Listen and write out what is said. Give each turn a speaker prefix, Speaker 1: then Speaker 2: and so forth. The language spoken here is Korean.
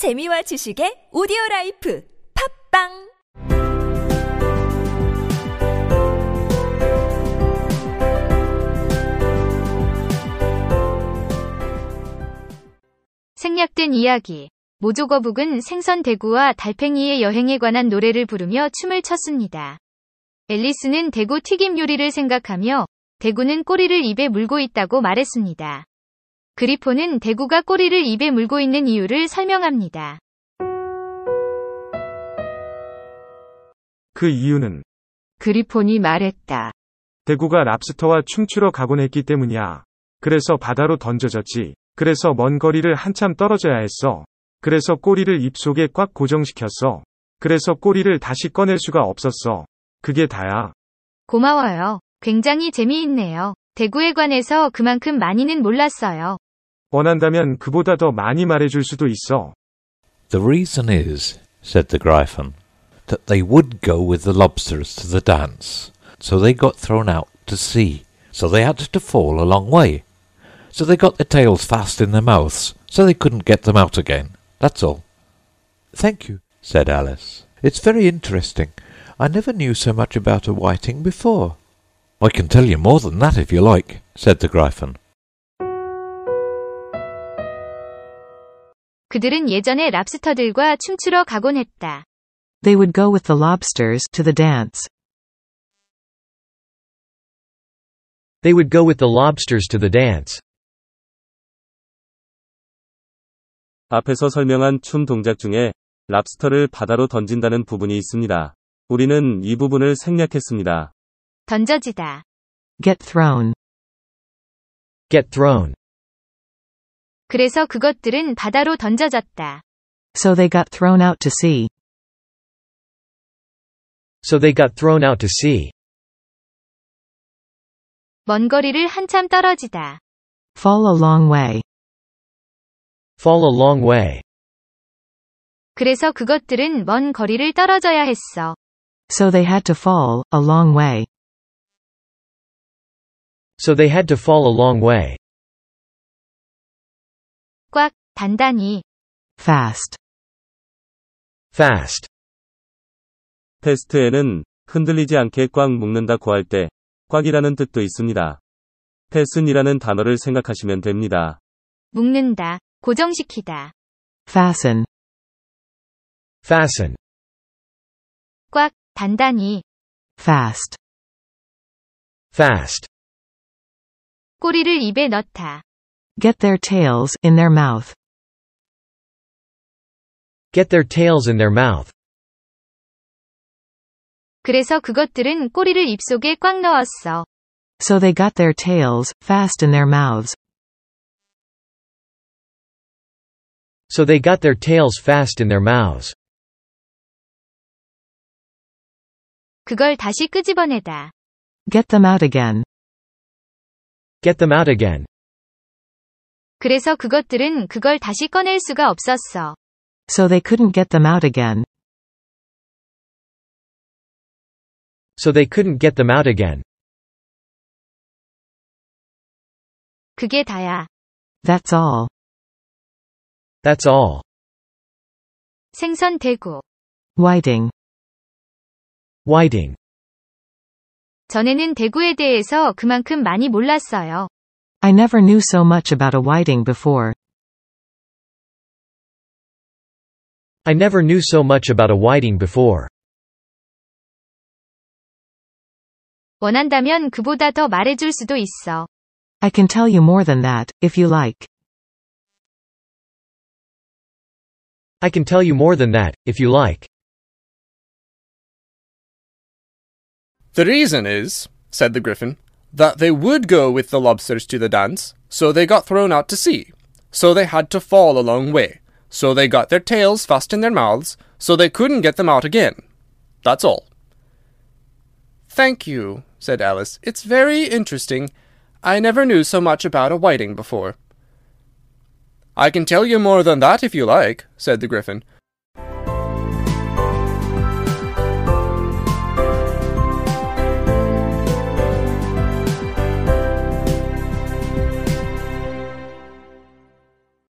Speaker 1: 재미와 지식의 오디오 라이프 팟빵
Speaker 2: 생략된 이야기. 모조거북은 생선 대구와 달팽이의 여행에 관한 노래를 부르며 춤을 췄습니다. 앨리스는 대구 튀김 요리를 생각하며 대구는 꼬리를 입에 물고 있다고 말했습니다. 그리폰은 대구가 꼬리를 입에 물고 있는 이유를 설명합니다.
Speaker 3: 그 이유는
Speaker 2: 그리폰이 말했다.
Speaker 3: 대구가 랍스터와 춤추러 가곤 했기 때문이야. 그래서 바다로 던져졌지. 그래서 먼 거리를 한참 떨어져야 했어. 그래서 꼬리를 입속에 꽉 고정시켰어. 그래서 꼬리를 다시 꺼낼 수가 없었어. 그게 다야.
Speaker 2: 고마워요. 굉장히 재미있네요. 대구에 관해서 그만큼 많이는 몰랐어요.
Speaker 3: 원한다면 그보다 더 많이 말해줄 수도 있어.
Speaker 4: The reason is, said the Gryphon, that they would go with the lobsters to the dance. So they got thrown out to sea. So they had to fall a long way. So they got their tails fast in their mouths, so they couldn't get them out again. That's all. Thank you, said Alice. It's very interesting. I never knew so much about a whiting before. I can tell you more than that if you like, said the Gryphon.
Speaker 2: 그들은 예전에 랍스터들과 춤추러 가곤 했다.
Speaker 5: They would go with the lobsters to the dance.
Speaker 6: They would go with the lobsters to the dance.
Speaker 7: 앞에서 설명한 춤 동작 중에 랍스터를 바다로 던진다는 부분이 있습니다. 우리는 이 부분을 생략했습니다.
Speaker 2: 던져지다.
Speaker 5: Get thrown.
Speaker 6: Get thrown.
Speaker 2: 그래서 그것들은 바다로 던져졌다.
Speaker 5: So they got thrown out to sea.
Speaker 6: So they got thrown out to sea.
Speaker 2: 먼 거리를 한참 떨어지다.
Speaker 5: Fall a long way.
Speaker 6: Fall a long way.
Speaker 2: 그래서 그것들은 먼 거리를 떨어져야 했어.
Speaker 5: So they had to fall a long way.
Speaker 6: So they had to fall a long way.
Speaker 2: 꽉, 단단히.
Speaker 5: Fast.
Speaker 6: Fast.
Speaker 7: 패스트에는 흔들리지 않게 꽉 묶는다 고 할 때 꽉이라는 뜻도 있습니다. 패슨이라는 단어를 생각하시면 됩니다.
Speaker 2: 묶는다. 고정시키다.
Speaker 5: Fasten.
Speaker 6: Fasten.
Speaker 2: 꽉, 단단히.
Speaker 5: Fast.
Speaker 6: Fast.
Speaker 2: 꼬리를 입에 넣다.
Speaker 5: Get their tails in their mouth.
Speaker 6: Get their tails in their mouth.
Speaker 2: 그래서 그것들은 꼬리를 입속에 꽉 넣었어.
Speaker 5: So they got their tails fast in their mouths.
Speaker 6: So they got their tails fast in their mouths.
Speaker 2: 그걸 다시 끄집어내다.
Speaker 5: Get them out again.
Speaker 6: Get them out again.
Speaker 2: 그래서 그것들은 그걸 다시 꺼낼 수가 없었어.
Speaker 5: So they couldn't get them out again.
Speaker 6: So they couldn't get them out again.
Speaker 2: 그게 다야.
Speaker 5: That's all.
Speaker 6: That's all.
Speaker 2: 생선 대구.
Speaker 5: Whiting.
Speaker 6: Whiting.
Speaker 2: 전에는 대구에 대해서 그만큼 많이 몰랐어요.
Speaker 5: I never knew so much about a whiting before.
Speaker 6: I never knew so much about a whiting before.
Speaker 2: 원한다면 그보다 더 말해줄 수도 있어.
Speaker 5: I can tell you more than that, if you like.
Speaker 6: I can tell you more than that, if you like.
Speaker 8: The reason is, said the Gryphon, that they would go with the lobsters to the dance, so they got thrown out to sea. So they had to fall a long way. So they got their tails fast in their mouths, so they couldn't get them out again. That's all. Thank you, said Alice. It's very interesting. I never knew so much about a whiting before. I can tell you more than that if you like, said the Gryphon,